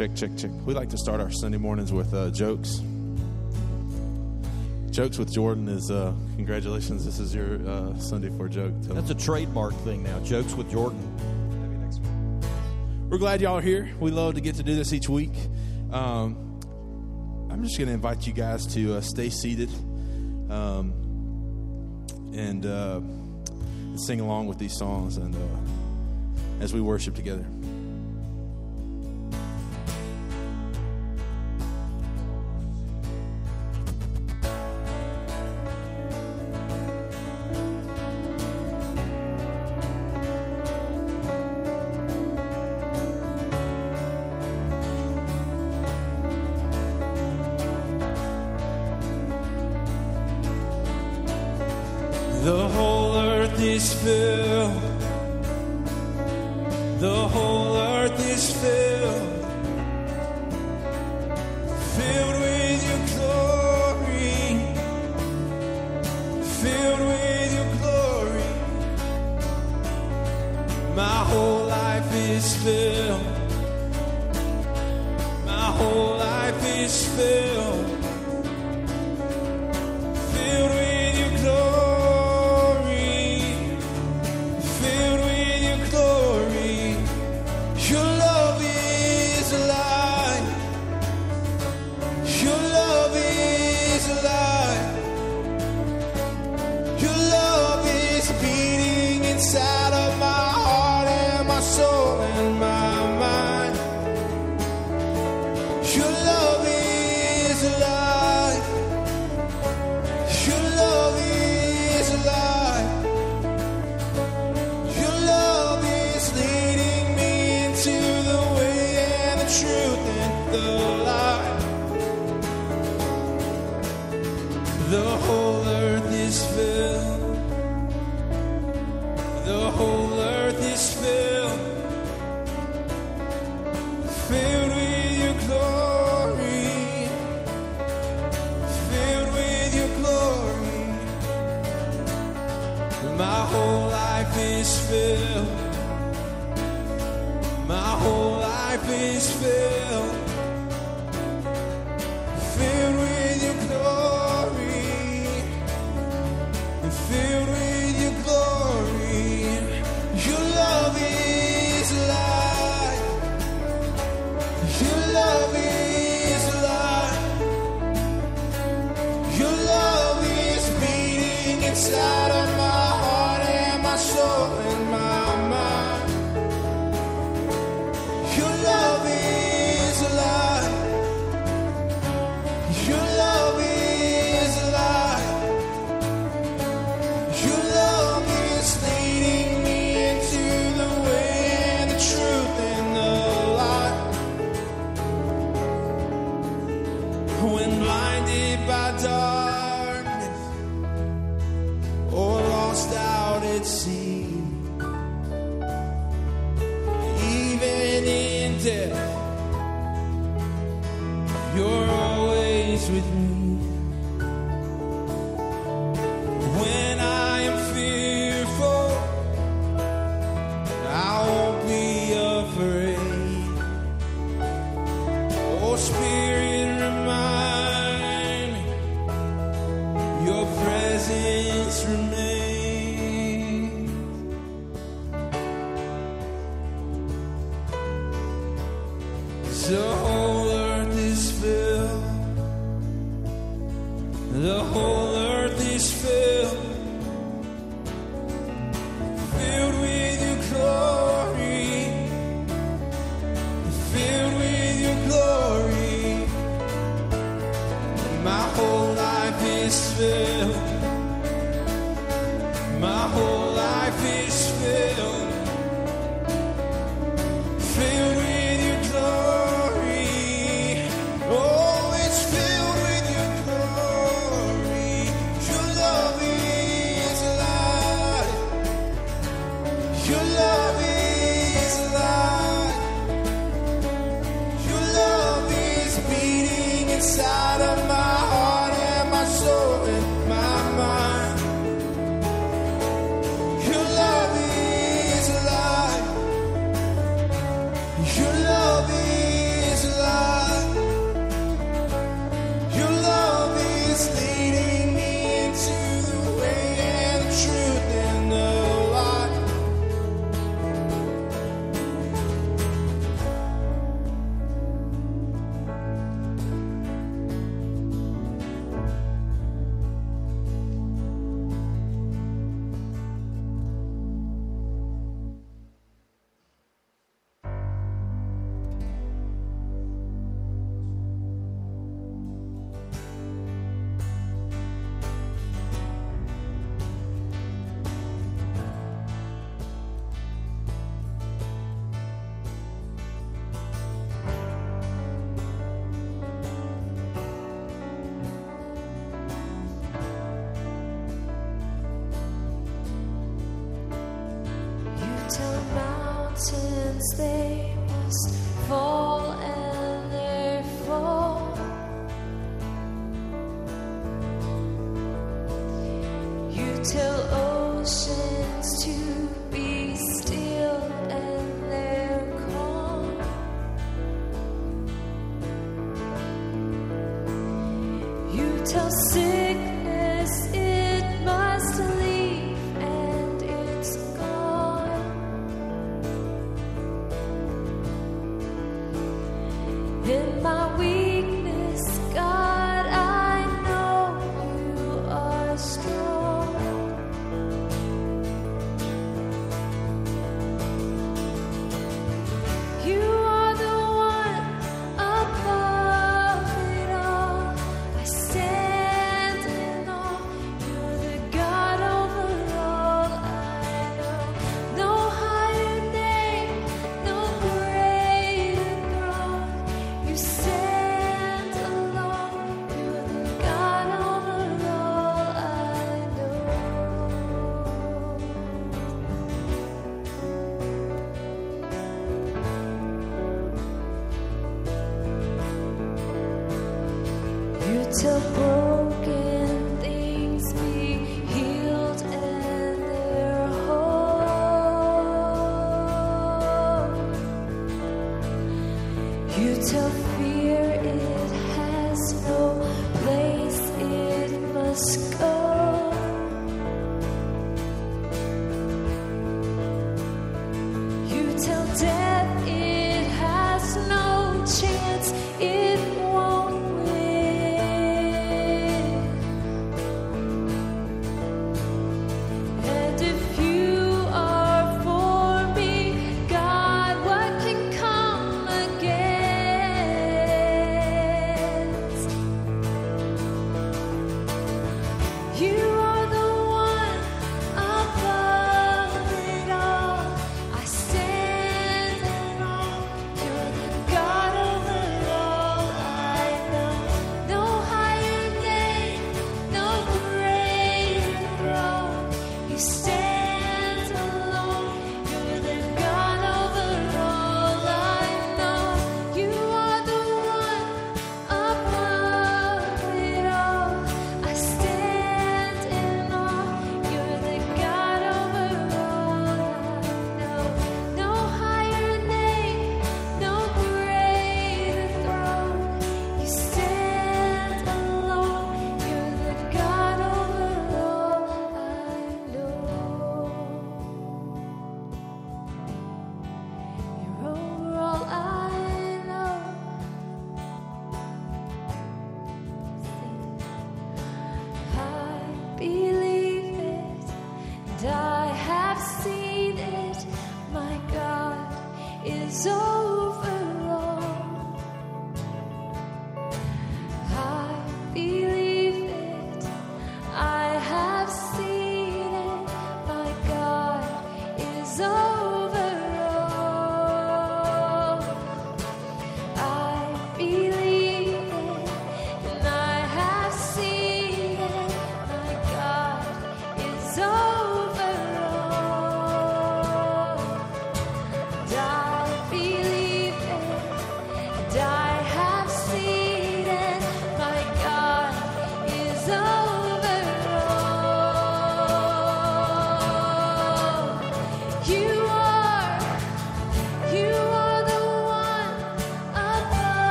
Check, check, check. We like to start our Sunday mornings with uh, jokes. Jokes with Jordan is uh, congratulations. This is your uh, Sunday for joke. Tell That's me. a trademark thing now. Jokes with Jordan. We're glad y'all are here. We love to get to do this each week. Um, I'm just going to invite you guys to uh, stay seated um, and uh, sing along with these songs and uh, as we worship together. Presence remains. They must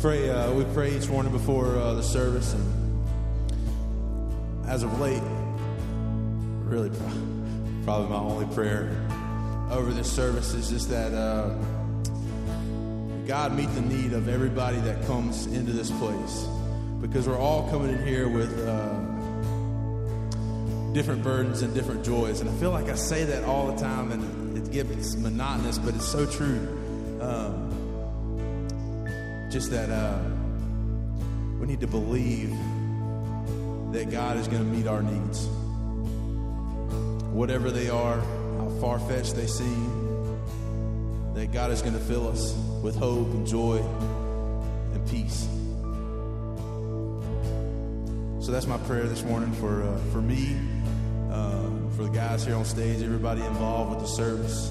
pray. Uh, we pray each morning before uh, the service, and as of late, really Probably my only prayer over this service is just that uh, God meet the need of everybody that comes into this place. Because we're all coming in here with uh, different burdens and different joys. And I feel like I say that all the time and it gets monotonous, but it's so true. Just that uh, we need to believe that God is going to meet our needs. Whatever they are, how far fetched they seem, that God is going to fill us with hope and joy and peace. So that's my prayer this morning for, uh, for me, uh, for the guys here on stage, everybody involved with the service,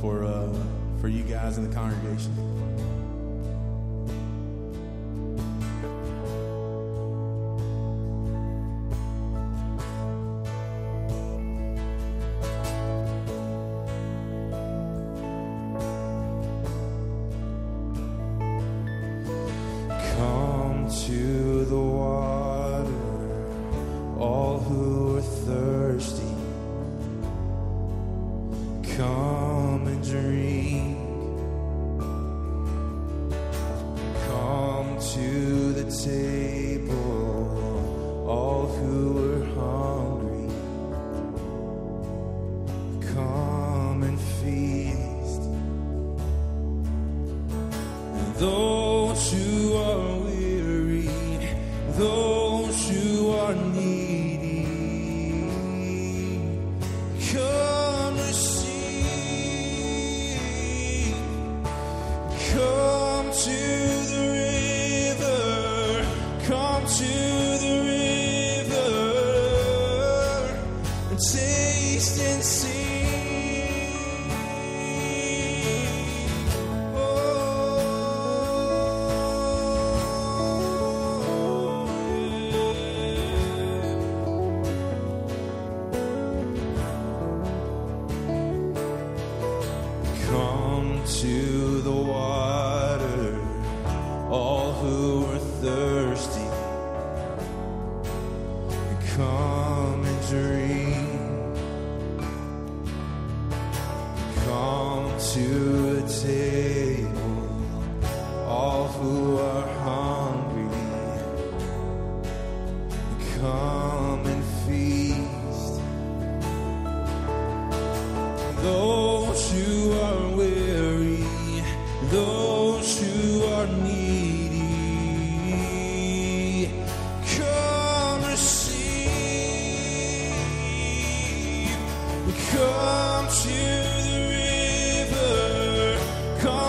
for, uh, for you guys in the congregation.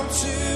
To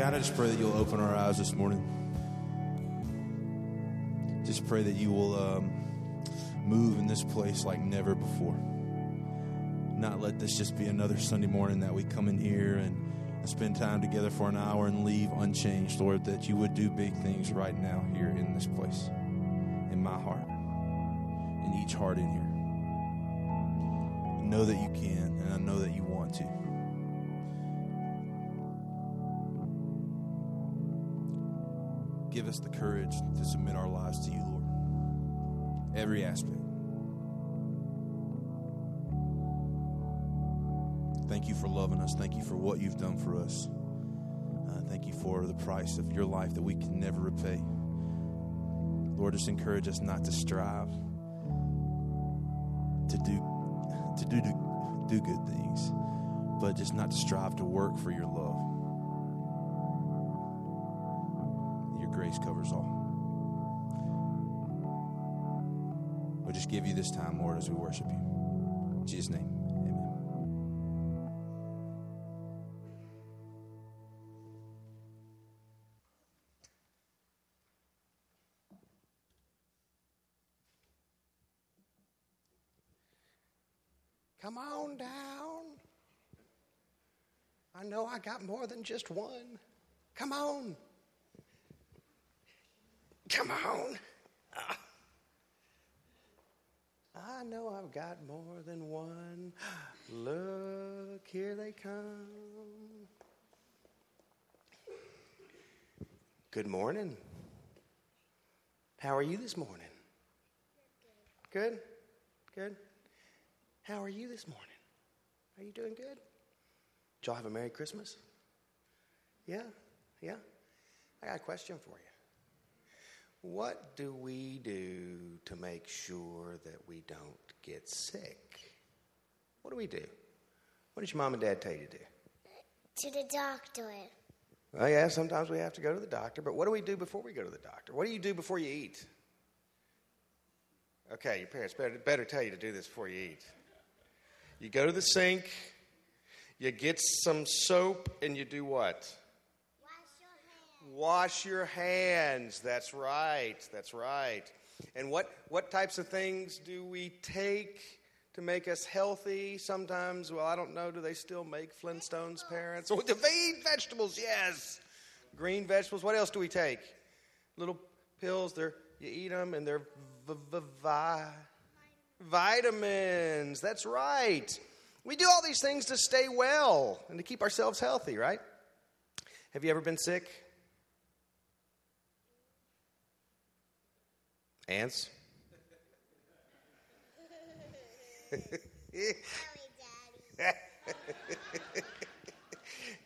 God, I just pray that you'll open our eyes this morning. Just pray that you will um, move in this place like never before. Not let this just be another Sunday morning that we come in here and spend time together for an hour and leave unchanged, Lord, that you would do big things right now here in this place, in my heart, in each heart in here. I know that you can, and I know that you want to. Give us the courage to submit our lives to you, Lord. Every aspect. Thank you for loving us. Thank you for what you've done for us. Uh, thank you for the price of your life that we can never repay. Lord, just encourage us not to strive to do to do do, do good things, but just not to strive to work for your love. Grace covers all. We'll just give you this time, Lord, as we worship you. In Jesus' name, amen. Come on down. I know I got more than just one. Come on. Come on. Ah. I know I've got more than one. Look, here they come. Good morning. How are you this morning? Good? Good? How are you this morning? Are you doing good? Did y'all have a Merry Christmas? Yeah? Yeah? I got a question for you. What do we do to make sure that we don't get sick? What do we do? What did your mom and dad tell you to do? To the doctor. Well, yeah, sometimes we have to go to the doctor, but what do we do before we go to the doctor? What do you do before you eat? Okay, your parents better, better tell you to do this before you eat. You go to the sink, you get some soap, and you do what? Wash your hands. That's right. That's right. And what, what types of things do we take to make us healthy? Sometimes, well, I don't know, do they still make Flintstones parents? Oh, the eat vegetables, yes. Green vegetables. What else do we take? Little pills. They're you eat them and they're v- v- vi- vitamins. That's right. We do all these things to stay well and to keep ourselves healthy, right? Have you ever been sick? Ants?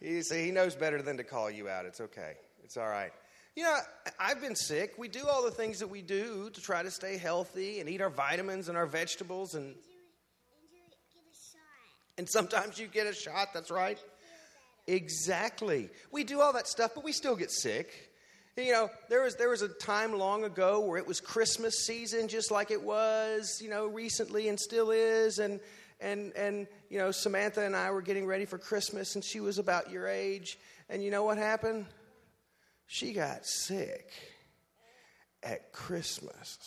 you see, he knows better than to call you out. It's okay. It's all right. You know, I've been sick. We do all the things that we do to try to stay healthy and eat our vitamins and our vegetables, and, and sometimes you get a shot. That's right. Exactly. We do all that stuff, but we still get sick. You know, there was there was a time long ago where it was Christmas season, just like it was, you know, recently and still is, and and and you know, Samantha and I were getting ready for Christmas, and she was about your age, and you know what happened? She got sick at Christmas,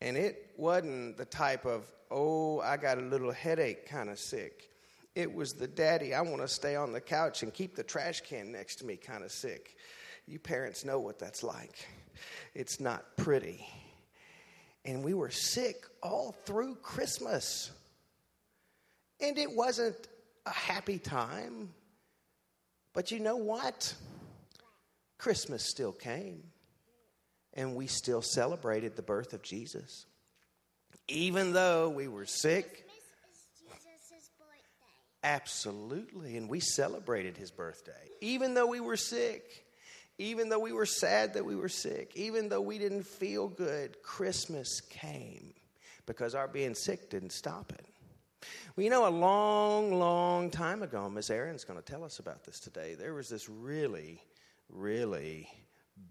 and it wasn't the type of oh, I got a little headache kind of sick. It was the daddy, I want to stay on the couch and keep the trash can next to me kind of sick. You parents know what that's like. It's not pretty. And we were sick all through Christmas. And it wasn't a happy time. But you know what? Christmas still came. And we still celebrated the birth of Jesus. Even though we were sick. Absolutely. And we celebrated his birthday. Even though we were sick even though we were sad that we were sick, even though we didn't feel good, Christmas came because our being sick didn't stop it. Well, you know, a long, long time ago, Miss Erin's going to tell us about this today. There was this really, really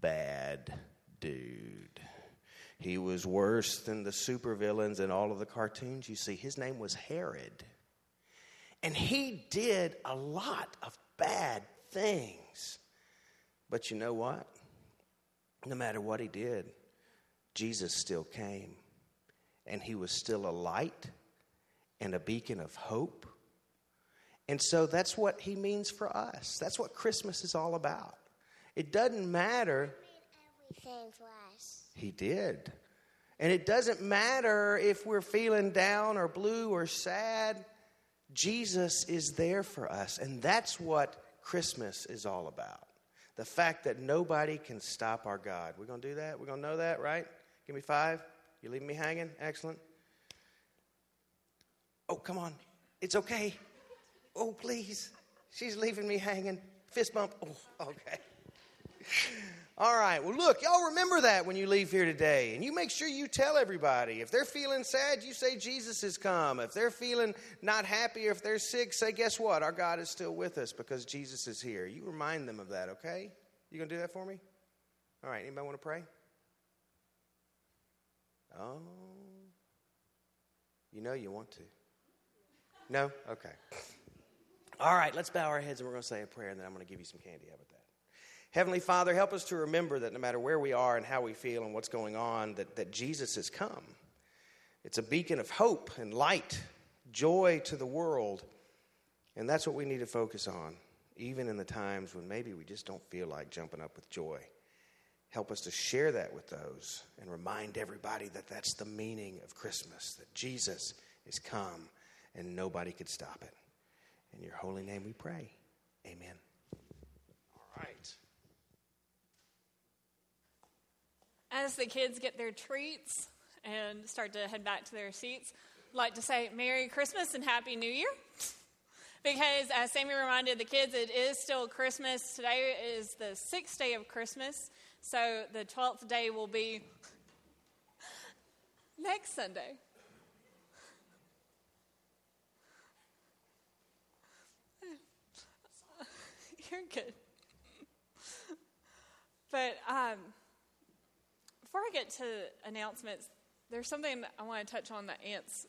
bad dude. He was worse than the supervillains in all of the cartoons you see. His name was Herod. And he did a lot of bad things. But you know what? No matter what he did, Jesus still came. And he was still a light and a beacon of hope. And so that's what he means for us. That's what Christmas is all about. It doesn't matter Everything for us. he did. And it doesn't matter if we're feeling down or blue or sad, Jesus is there for us. And that's what Christmas is all about. The fact that nobody can stop our God. We're going to do that? We're going to know that, right? Give me five. You leaving me hanging? Excellent. Oh, come on. It's okay. Oh, please. She's leaving me hanging. Fist bump. Oh, okay. All right. Well, look, y'all remember that when you leave here today. And you make sure you tell everybody. If they're feeling sad, you say Jesus has come. If they're feeling not happy or if they're sick, say, guess what? Our God is still with us because Jesus is here. You remind them of that, okay? You going to do that for me? All right. Anybody want to pray? Oh. You know you want to. No? Okay. All right, let's bow our heads and we're going to say a prayer and then I'm going to give you some candy. How about? Heavenly Father, help us to remember that no matter where we are and how we feel and what's going on, that, that Jesus has come. It's a beacon of hope and light, joy to the world. And that's what we need to focus on, even in the times when maybe we just don't feel like jumping up with joy. Help us to share that with those and remind everybody that that's the meaning of Christmas, that Jesus is come and nobody could stop it. In your holy name we pray. Amen. All right. As the kids get their treats and start to head back to their seats, I'd like to say Merry Christmas and Happy New Year. Because as Sammy reminded the kids, it is still Christmas. Today is the sixth day of Christmas, so the 12th day will be next Sunday. You're good. But um, before I get to announcements, there's something I want to touch on that Ants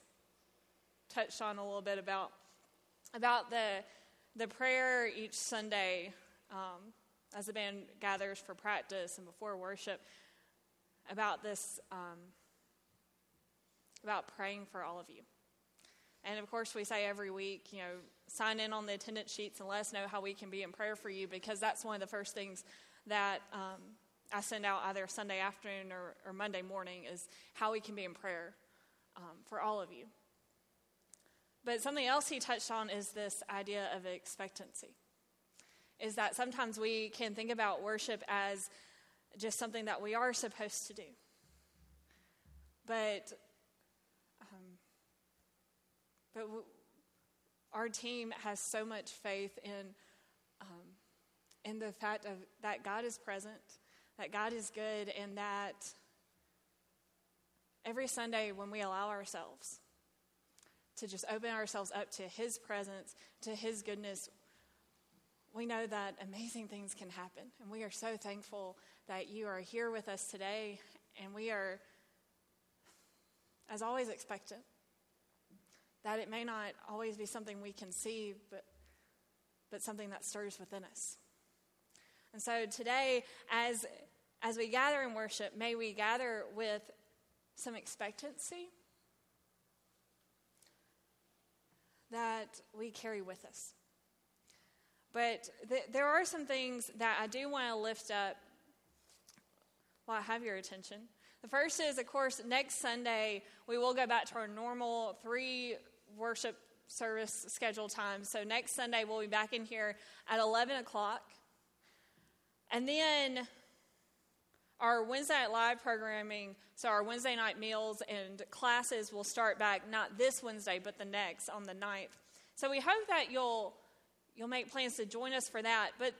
touched on a little bit about about the the prayer each Sunday um, as the band gathers for practice and before worship. About this, um, about praying for all of you. And of course, we say every week, you know, sign in on the attendance sheets and let us know how we can be in prayer for you because that's one of the first things that um, I send out either Sunday afternoon or, or, Monday morning is how we can be in prayer um, for all of you. But something else he touched on is this idea of expectancy. Is that sometimes we can think about worship as just something that we are supposed to do. But um, but w- our team has so much faith in, um, in the fact of that God is present, that God is good, and that every Sunday when we allow ourselves to just open ourselves up to His presence, to His goodness, we know that amazing things can happen. And we are so thankful that you are here with us today, and we are, as always, expectant that it may not always be something we can see, but, but something that stirs within us. And so today, as, as we gather in worship, may we gather with some expectancy that we carry with us. But th- there are some things that I do want to lift up while I have your attention. The first is, of course, next Sunday we will go back to our normal three worship service schedule time. So next Sunday we'll be back in here at 11 o'clock. And then our Wednesday night live programming, so our Wednesday night meals and classes will start back not this Wednesday, but the next on the 9th. So we hope that you'll you'll make plans to join us for that. But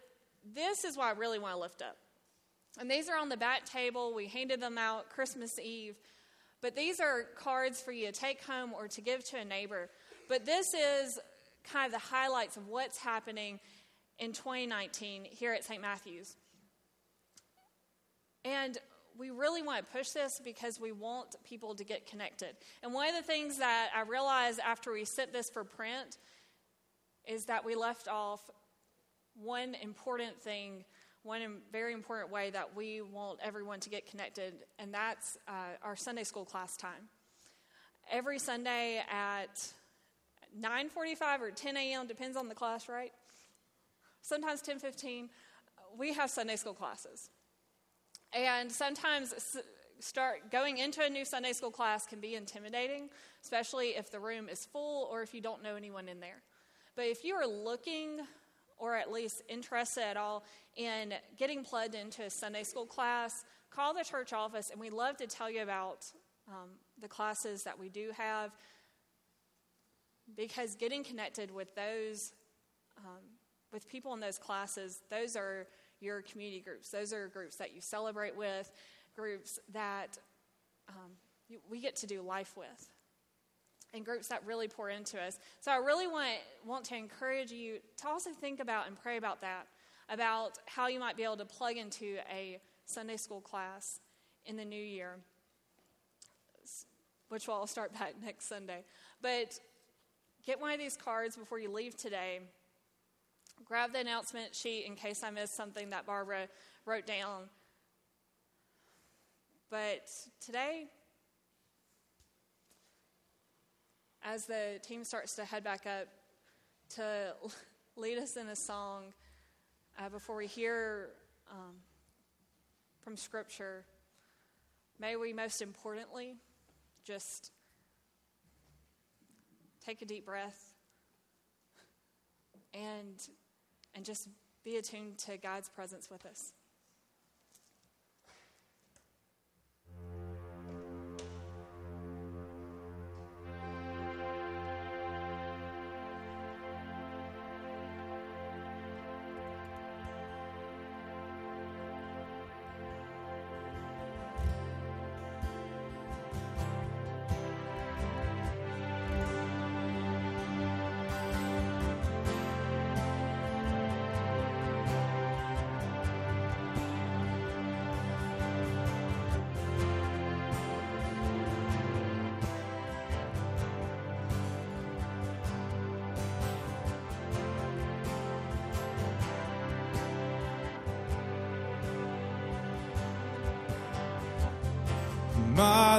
this is what I really want to lift up. And these are on the back table. We handed them out Christmas Eve. But these are cards for you to take home or to give to a neighbor. But this is kind of the highlights of what's happening in 2019 here at St. Matthew's. And we really want to push this because we want people to get connected. And one of the things that I realized after we sent this for print is that we left off one important thing one very important way that we want everyone to get connected, and that's uh, our Sunday school class time. Every Sunday at 9:45 or 10 a.m. depends on the class, right? Sometimes 10:15. We have Sunday school classes, and sometimes start going into a new Sunday school class can be intimidating, especially if the room is full or if you don't know anyone in there. But if you are looking or at least interested at all in getting plugged into a Sunday school class, call the church office, and we'd love to tell you about um, the classes that we do have. Because getting connected with those, um, with people in those classes, those are your community groups. Those are groups that you celebrate with, groups that um, you, we get to do life with and groups that really pour into us. So I really want want to encourage you to also think about and pray about that, about how you might be able to plug into a Sunday school class in the new year, which will all start back next Sunday. But get one of these cards before you leave today. Grab the announcement sheet in case I missed something that Barbara wrote down. But today, as the team starts to head back up to lead us in a song uh, before we hear um, from Scripture, may we most importantly just take a deep breath and, and just be attuned to God's presence with us.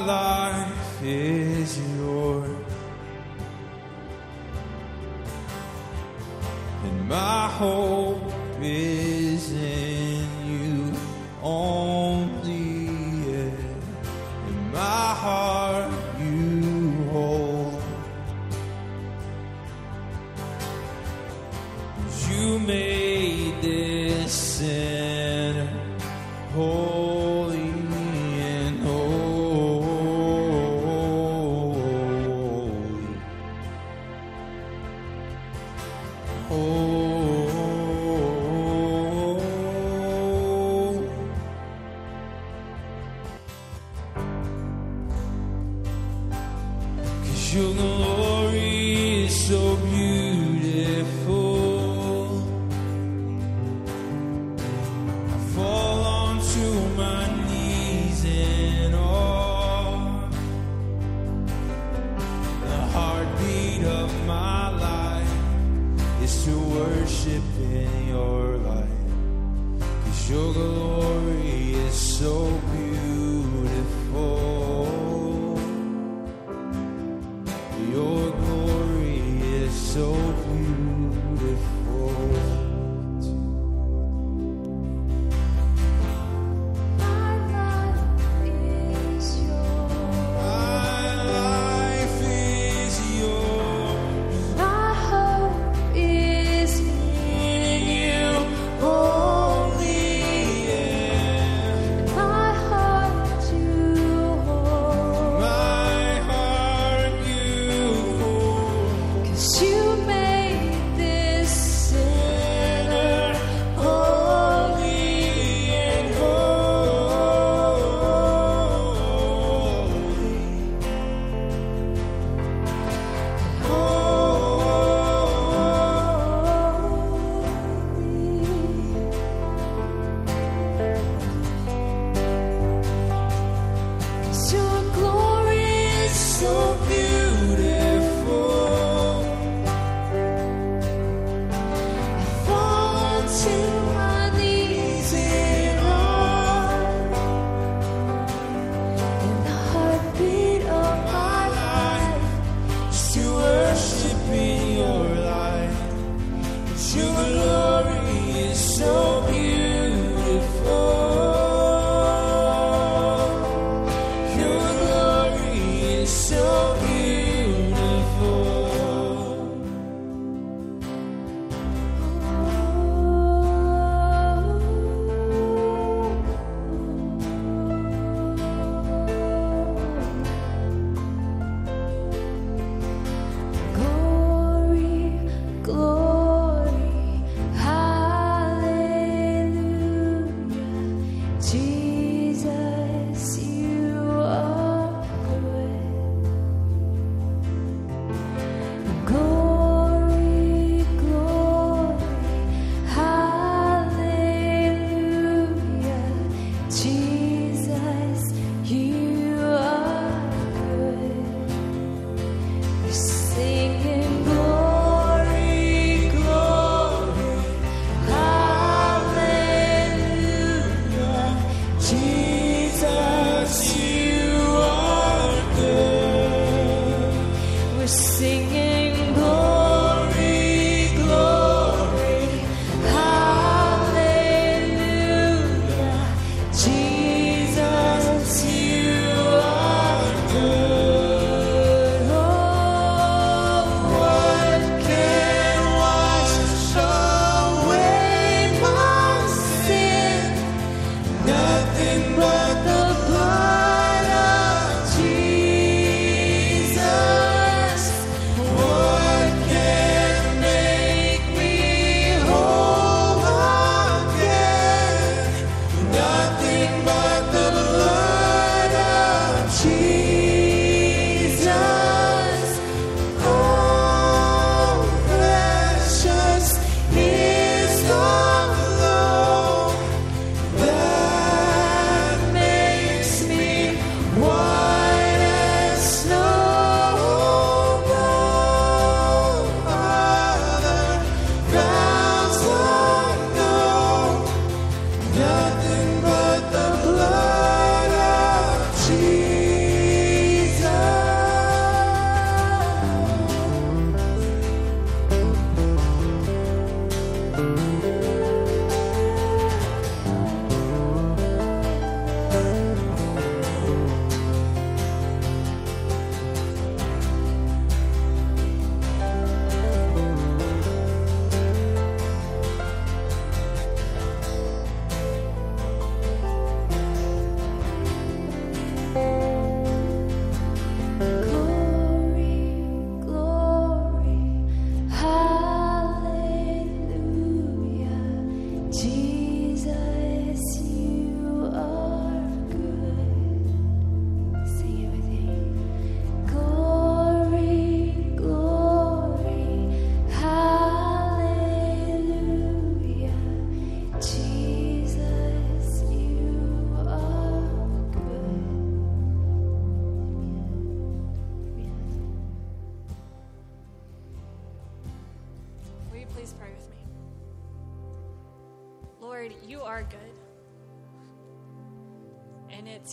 Life is yours,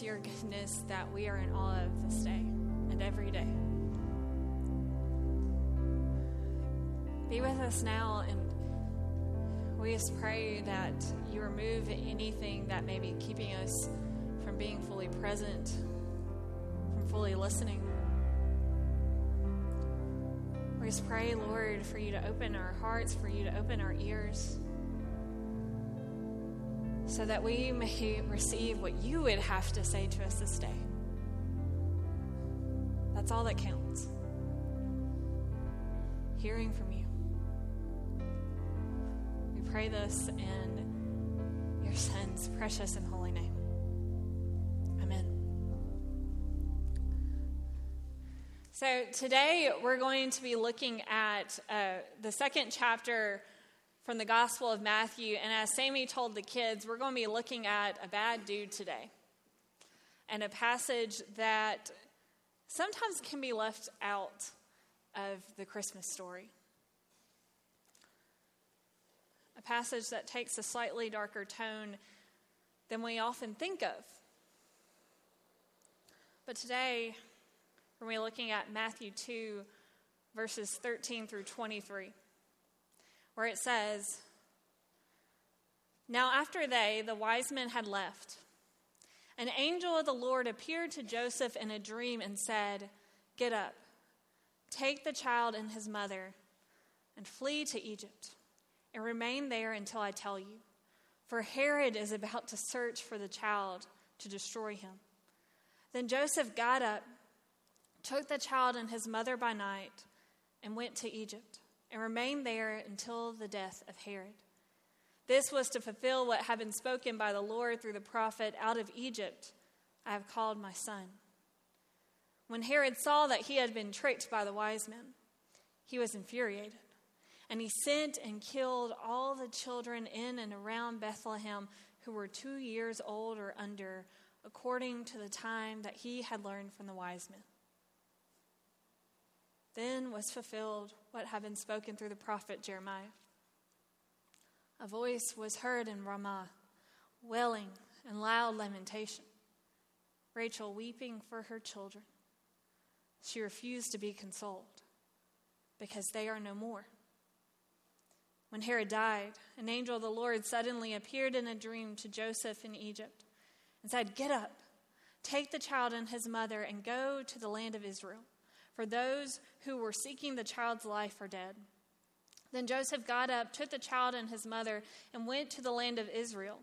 your goodness that we are in awe of this day and every day. Be with us now, and we just pray that you remove anything that may be keeping us from being fully present, from fully listening. We just pray, Lord, for you to open our hearts, for you to open our ears, so that we may receive what you would have to say to us this day. That's all that counts. Hearing from you. We pray this in your Son's precious and holy name. Amen. So, today we're going to be looking at uh, the second chapter from the Gospel of Matthew. And as Sammy told the kids, we're going to be looking at a bad dude today. And a passage that sometimes can be left out of the Christmas story. A passage that takes a slightly darker tone than we often think of. But today, we're looking at Matthew 2, verses 13 through 23, where it says, Now after they, the wise men, had left, an angel of the Lord appeared to Joseph in a dream and said, Get up, take the child and his mother, and flee to Egypt, and remain there until I tell you. For Herod is about to search for the child to destroy him. Then Joseph got up, took the child and his mother by night, and went to Egypt, and remained there until the death of Herod. This was to fulfill what had been spoken by the Lord through the prophet Out of Egypt, I have called my son. When Herod saw that he had been tricked by the wise men, he was infuriated. And he sent and killed all the children in and around Bethlehem who were two years old or under, according to the time that he had learned from the wise men. Then was fulfilled what had been spoken through the prophet Jeremiah. A voice was heard in Ramah, wailing and loud lamentation. Rachel weeping for her children. She refused to be consoled because they are no more. When Herod died, an angel of the Lord suddenly appeared in a dream to Joseph in Egypt and said, Get up, take the child and his mother, and go to the land of Israel, for those who were seeking the child's life are dead. Then Joseph got up, took the child and his mother, and went to the land of Israel.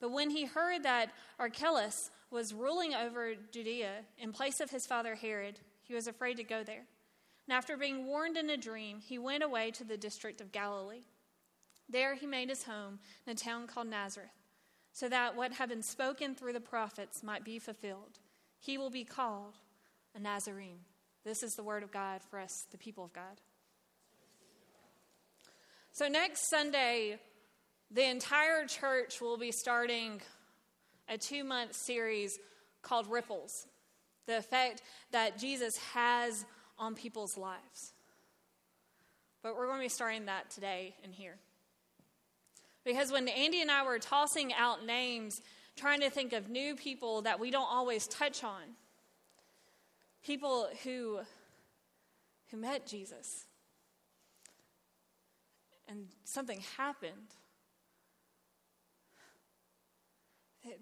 But when he heard that Archelaus was ruling over Judea in place of his father Herod, he was afraid to go there. And after being warned in a dream, he went away to the district of Galilee. There he made his home in a town called Nazareth, so that what had been spoken through the prophets might be fulfilled. He will be called a Nazarene. This is the word of God for us, the people of God. So, next Sunday, the entire church will be starting a two month series called Ripples the effect that Jesus has on people's lives. But we're going to be starting that today and here. Because when Andy and I were tossing out names, trying to think of new people that we don't always touch on, people who, who met Jesus, and something happened.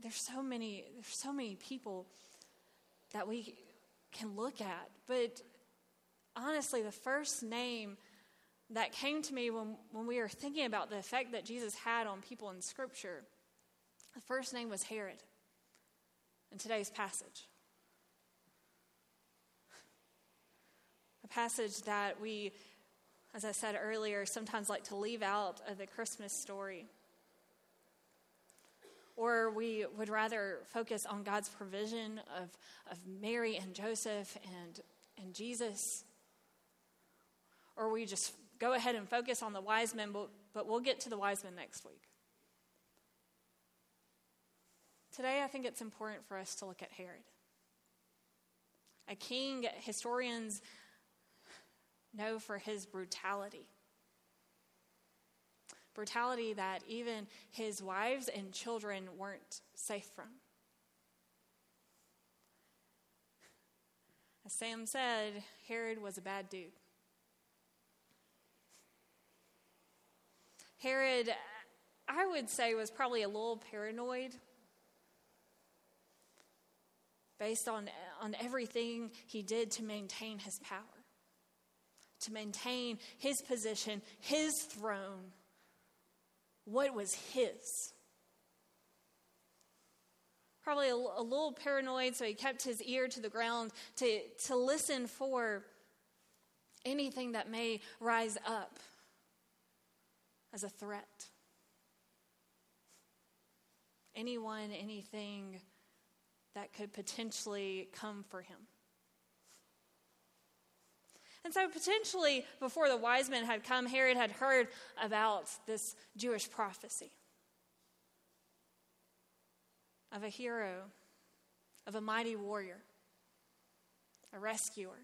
There's so many, there's so many people that we can look at. But honestly, the first name that came to me when, when we were thinking about the effect that Jesus had on people in Scripture, the first name was Herod in today's passage. Passage that we, as I said earlier, sometimes like to leave out of the Christmas story. Or we would rather focus on God's provision of, of Mary and Joseph and, and Jesus. Or we just go ahead and focus on the wise men, but, but we'll get to the wise men next week. Today, I think it's important for us to look at Herod. A king historians know for his brutality. brutality that even his wives and children weren't safe from. As Sam said, Herod was a bad dude. Herod, I would say, was probably a little paranoid based on, on everything he did to maintain his power, to maintain his position, his throne, what was his. Probably a, a little paranoid, so he kept his ear to the ground to, to listen for anything that may rise up as a threat. Anyone, anything that could potentially come for him. And so, potentially, before the wise men had come, Herod had heard about this Jewish prophecy of a hero, of a mighty warrior, a rescuer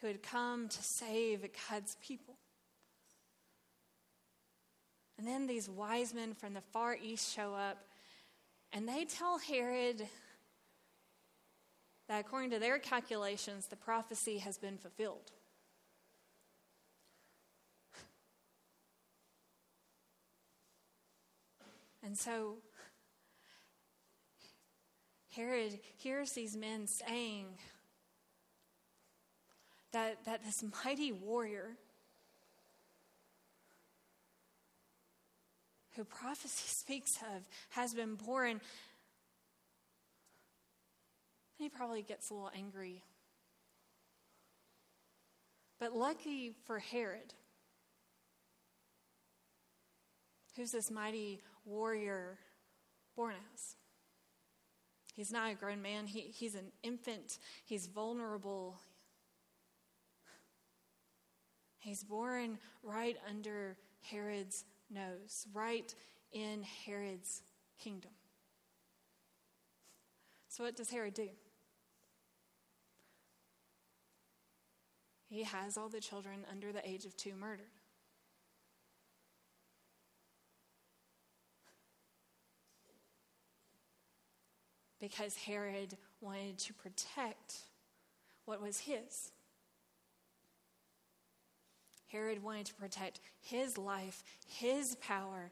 who had come to save God's people. And then these wise men from the far east show up and they tell Herod that according to their calculations, the prophecy has been fulfilled. And so Herod hears these men saying that, that this mighty warrior who prophecy speaks of has been born. And he probably gets a little angry. But lucky for Herod, who's this mighty warrior born as? He's not a grown man, he, he's an infant, he's vulnerable. He's born right under Herod's nose, right in Herod's kingdom. So, what does Herod do? He has all the children under the age of two murdered. Because Herod wanted to protect what was his. Herod wanted to protect his life, his power.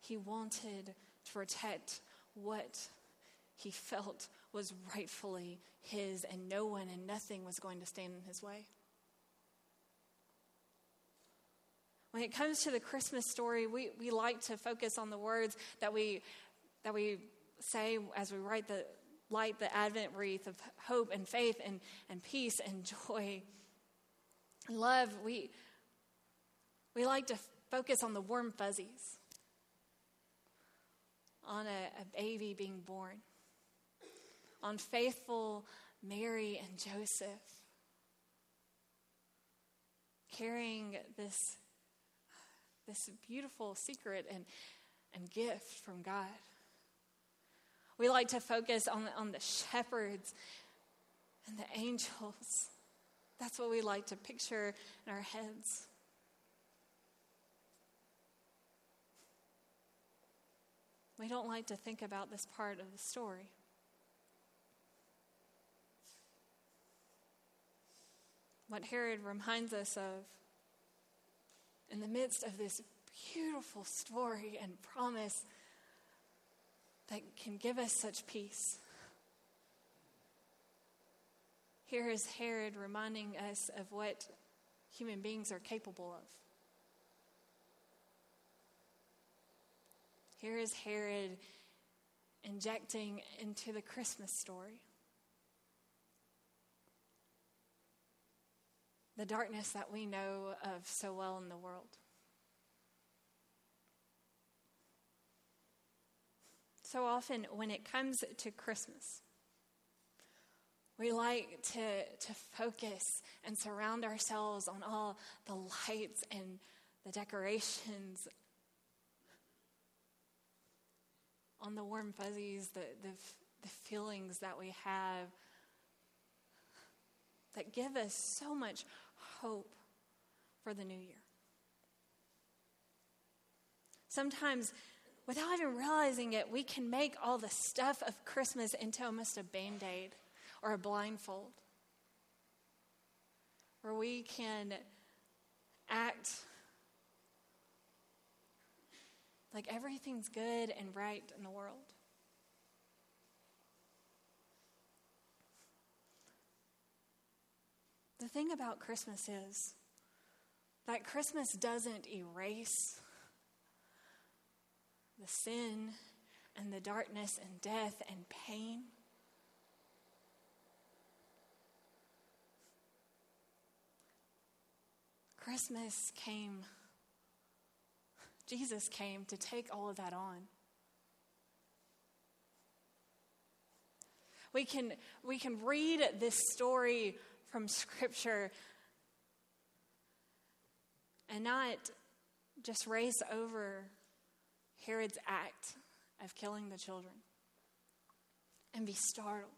He wanted to protect what he felt was rightfully his, and no one and nothing was going to stand in his way. When it comes to the Christmas story, we, we like to focus on the words that we, that we say as we write the, light the Advent wreath of hope and faith and, and peace and joy. And love, we, we like to focus on the warm fuzzies, on a, a baby being born, on faithful Mary and Joseph carrying this, this beautiful secret and, and gift from God. We like to focus on, on the shepherds and the angels. That's what we like to picture in our heads. We don't like to think about this part of the story. What Herod reminds us of in the midst of this beautiful story and promise that can give us such peace. Here is Herod reminding us of what human beings are capable of. Here is Herod injecting into the Christmas story the darkness that we know of so well in the world. So often, when it comes to Christmas, we like to, to focus and surround ourselves on all the lights and the decorations, on the warm fuzzies, the, the, the feelings that we have that give us so much hope for the new year. Sometimes, without even realizing it, we can make all the stuff of Christmas into almost a band aid or a blindfold, where we can act like everything's good and right in the world. The thing about Christmas is that Christmas doesn't erase the sin and the darkness and death and pain. Christmas came, Jesus came to take all of that on. We can, we can read this story from Scripture and not just race over Herod's act of killing the children and be startled.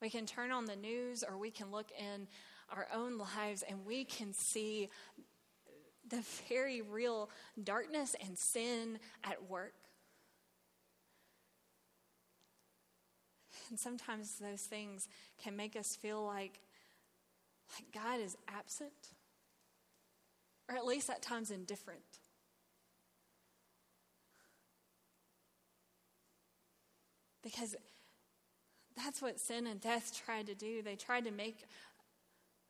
We can turn on the news or we can look in our own lives and we can see the very real darkness and sin at work. And sometimes those things can make us feel like, like God is absent, or at least at times indifferent. Because that's what sin and death tried to do. They tried to make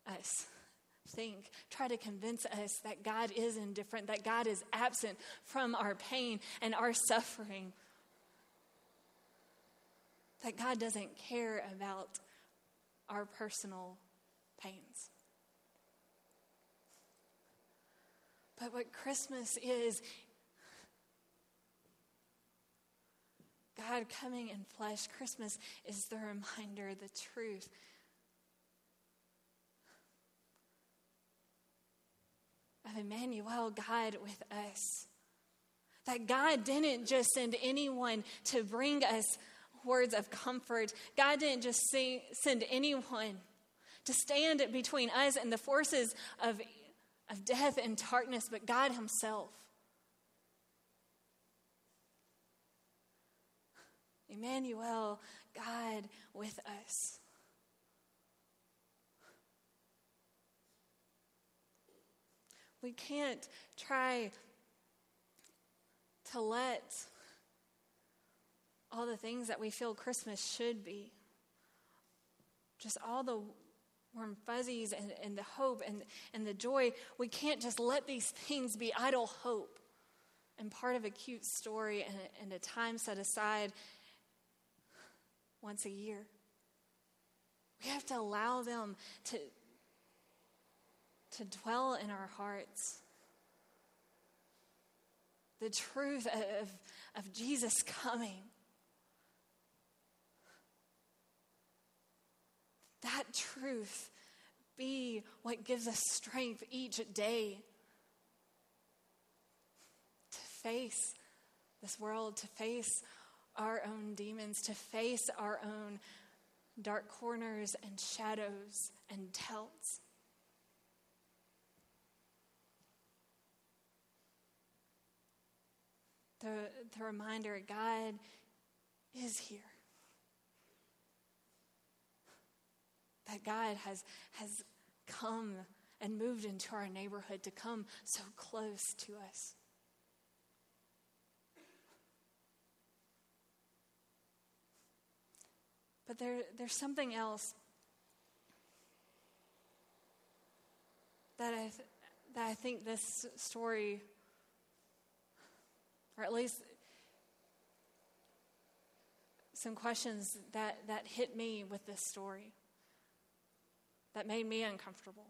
us think, try to convince us that God is indifferent, that God is absent from our pain and our suffering, that God doesn't care about our personal pains. But what Christmas is, God coming in flesh, Christmas is the reminder, the truth. Of Emmanuel, God with us. That God didn't just send anyone to bring us words of comfort. God didn't just say, send anyone to stand between us and the forces of, of death and darkness, but God Himself. Emmanuel, God with us. We can't try to let all the things that we feel Christmas should be, just all the warm fuzzies and, and the hope and, and the joy, we can't just let these things be idle hope and part of a cute story and a, and a time set aside once a year. We have to allow them to, to dwell in our hearts. The truth of, of Jesus coming. That truth be what gives us strength each day to face this world, to face our own demons, to face our own dark corners and shadows and doubts. The, the reminder God is here. That God has, has come and moved into our neighborhood to come so close to us. But there, there's something else that I, th- that I think this story, or at least some questions that, that hit me with this story, that made me uncomfortable.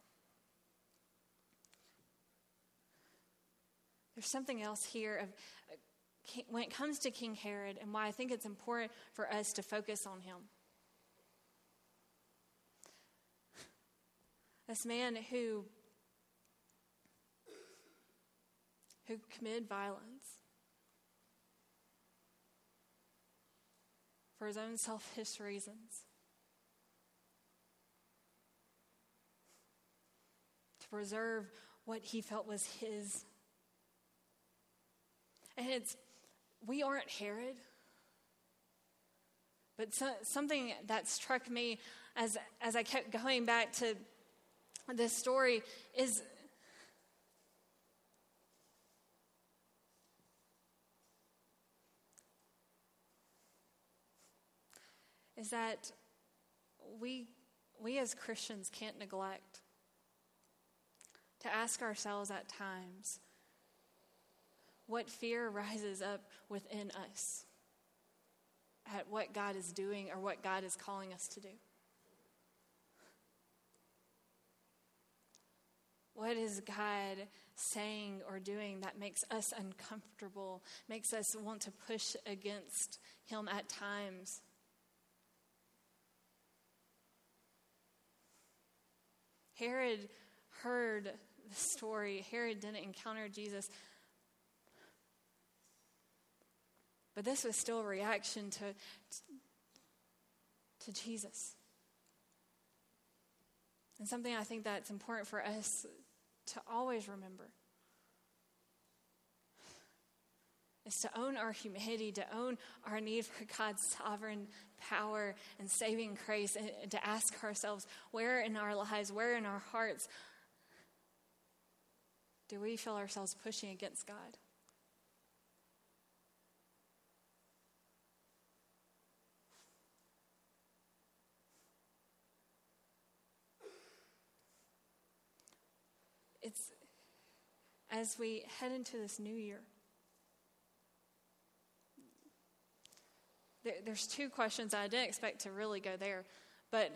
There's something else here of uh, when it comes to King Herod and why I think it's important for us to focus on him. This man who who committed violence for his own selfish reasons. to preserve what he felt was his. And it's, we aren't Herod. But so, something that struck me as, as I kept going back to this story is is that we, we as Christians can't neglect to ask ourselves at times what fear rises up within us at what God is doing or what God is calling us to do. What is God saying or doing that makes us uncomfortable, makes us want to push against Him at times? Herod heard the story. Herod didn't encounter Jesus. But this was still a reaction to, to Jesus. And something I think that's important for us to always remember is to own our humanity, to own our need for God's sovereign power and saving grace, and to ask ourselves where in our lives, where in our hearts do we feel ourselves pushing against God? It's as we head into this new year. There, there's two questions. I didn't expect to really go there, but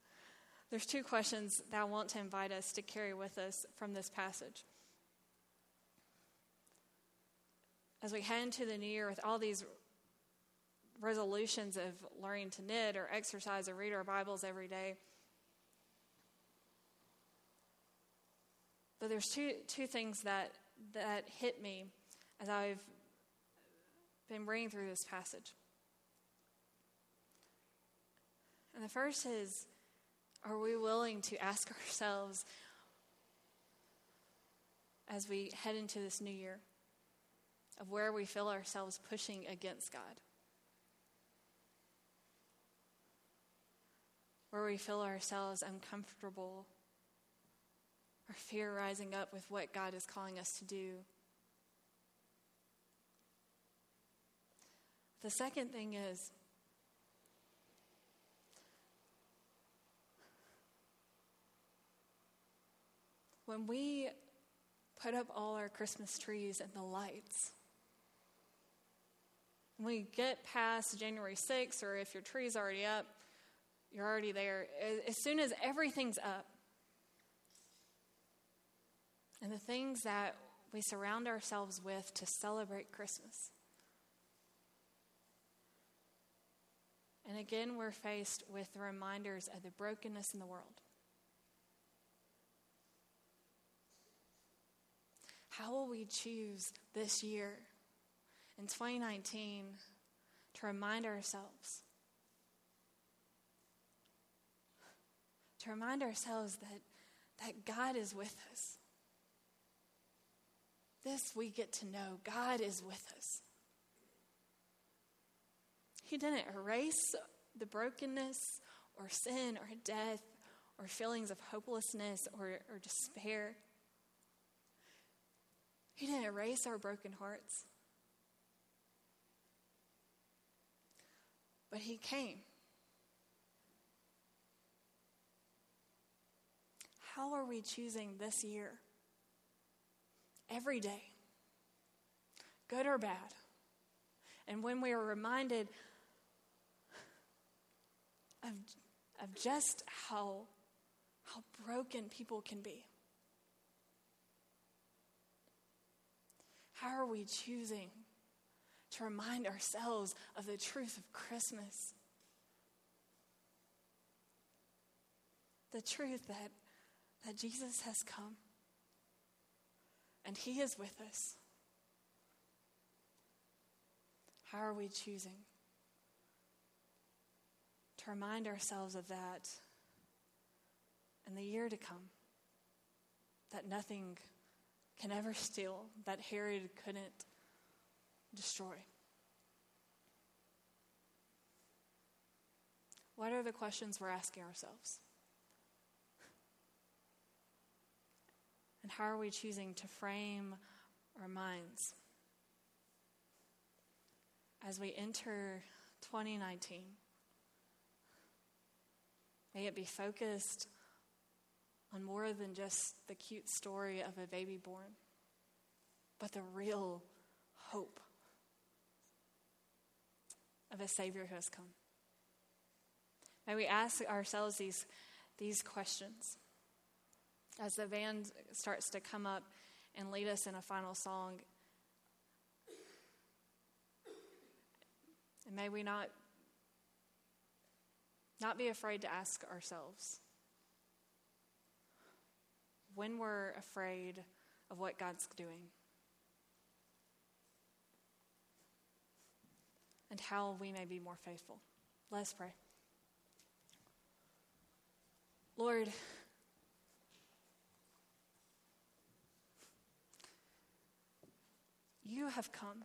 there's two questions that I want to invite us to carry with us from this passage. As we head into the new year with all these resolutions of learning to knit or exercise or read our Bibles every day, but there's two, two things that, that hit me as I've been reading through this passage. And the first is are we willing to ask ourselves as we head into this new year of where we feel ourselves pushing against God? Where we feel ourselves uncomfortable or fear rising up with what God is calling us to do. The second thing is when we put up all our Christmas trees and the lights, when we get past January 6th, or if your tree's already up, you're already there. As soon as everything's up, and the things that we surround ourselves with to celebrate Christmas. And again, we're faced with the reminders of the brokenness in the world. How will we choose this year in 2019 to remind ourselves? To remind ourselves that, that God is with us. This we get to know God is with us. He didn't erase the brokenness or sin or death or feelings of hopelessness or, or despair. He didn't erase our broken hearts. But He came. How are we choosing this year? Every day, good or bad. And when we are reminded of, of just how, how broken people can be. How are we choosing to remind ourselves of the truth of Christmas? The truth that, that Jesus has come and He is with us. How are we choosing to remind ourselves of that in the year to come? that nothing can ever steal, that Herod couldn't destroy. What are the questions we're asking ourselves? And how are we choosing to frame our minds as we enter 2019? May it be focused on more than just the cute story of a baby born, but the real hope of a Savior who has come. May we ask ourselves these, these questions as the band starts to come up and lead us in a final song. And may we not, not be afraid to ask ourselves when we're afraid of what God's doing and how we may be more faithful. Let's pray. Lord, you have come.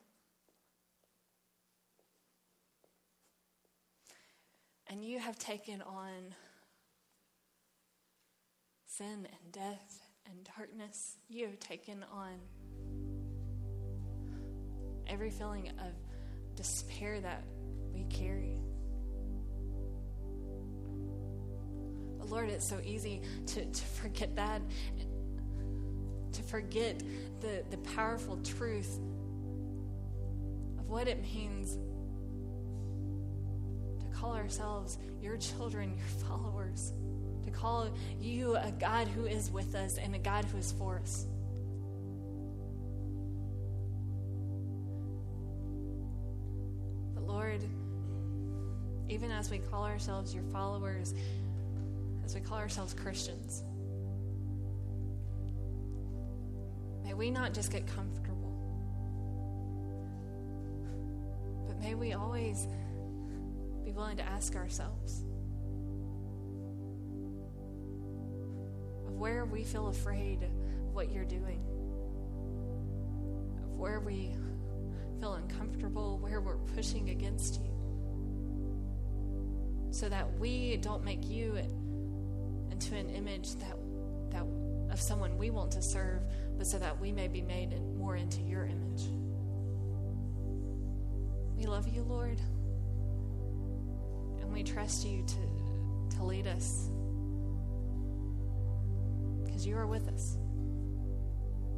And you have taken on sin and death and darkness. You have taken on every feeling of despair that we carry. But Lord, it's so easy to, to forget that, to forget the, the powerful truth of what it means to call ourselves your children, your followers, to call you a God who is with us and a God who is for us. Even as we call ourselves your followers, as we call ourselves Christians, may we not just get comfortable, but may we always be willing to ask ourselves of where we feel afraid of what you're doing, of where we feel uncomfortable, where we're pushing against you, so that we don't make you into an image that, that of someone we want to serve, but so that we may be made more into your image. We love you, Lord, and we trust you to, to lead us because you are with us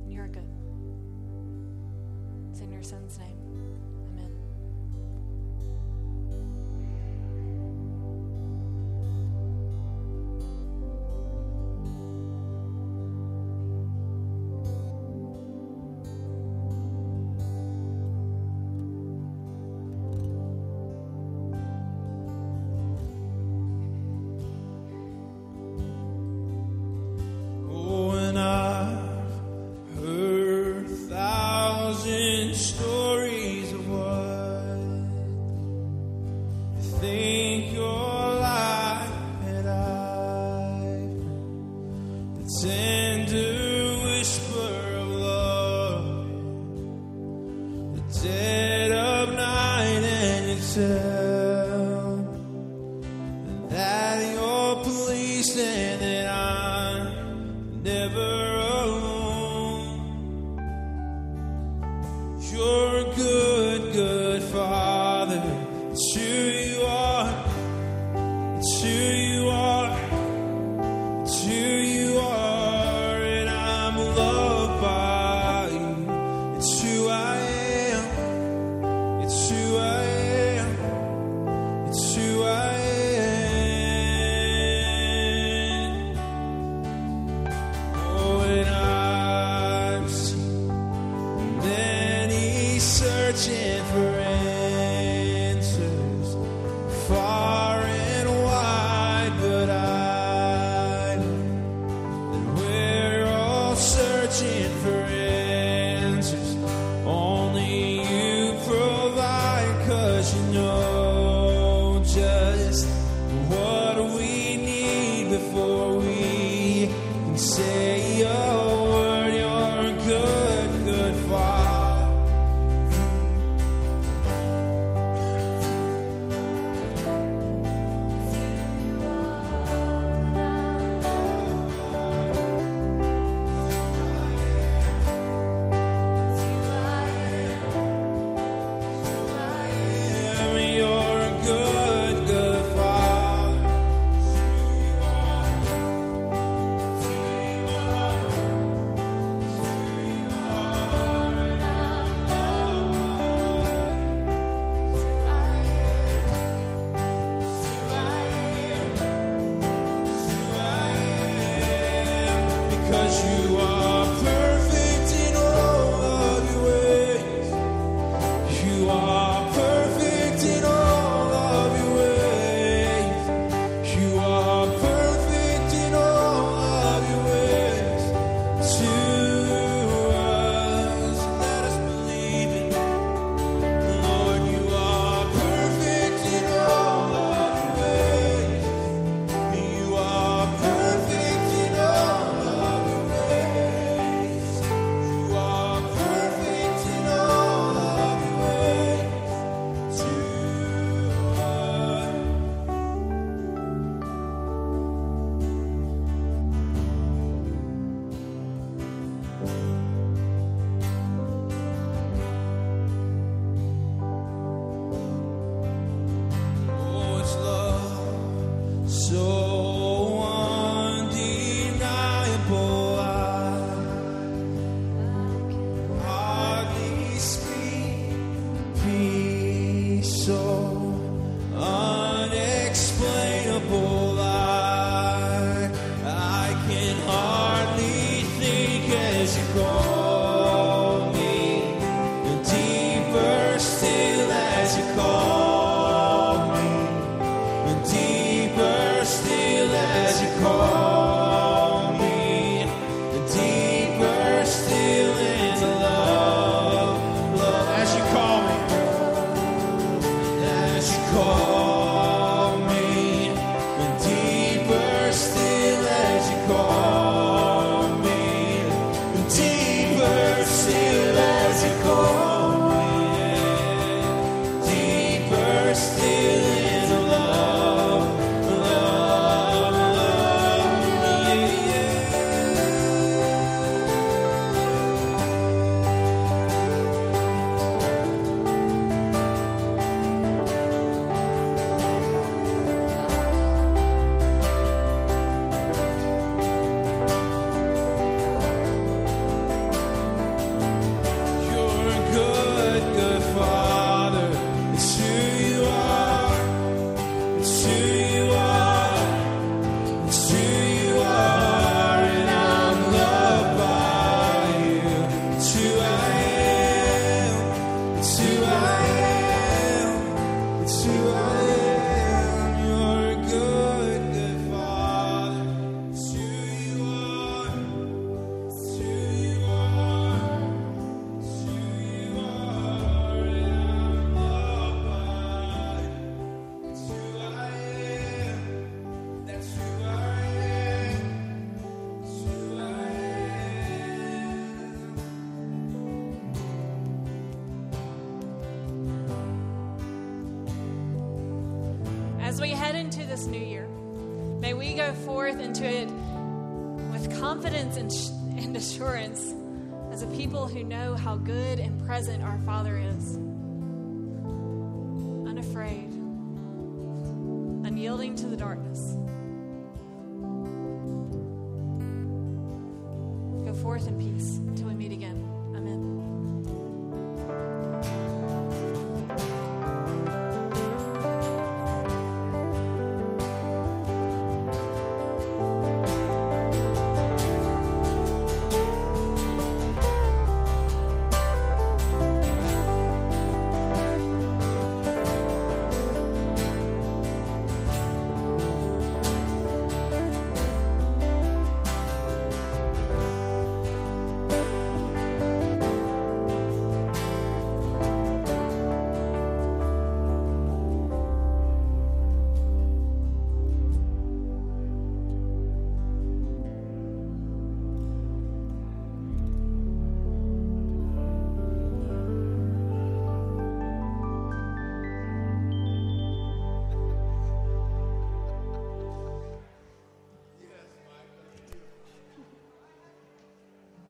and you are good. It's in your son's name. It's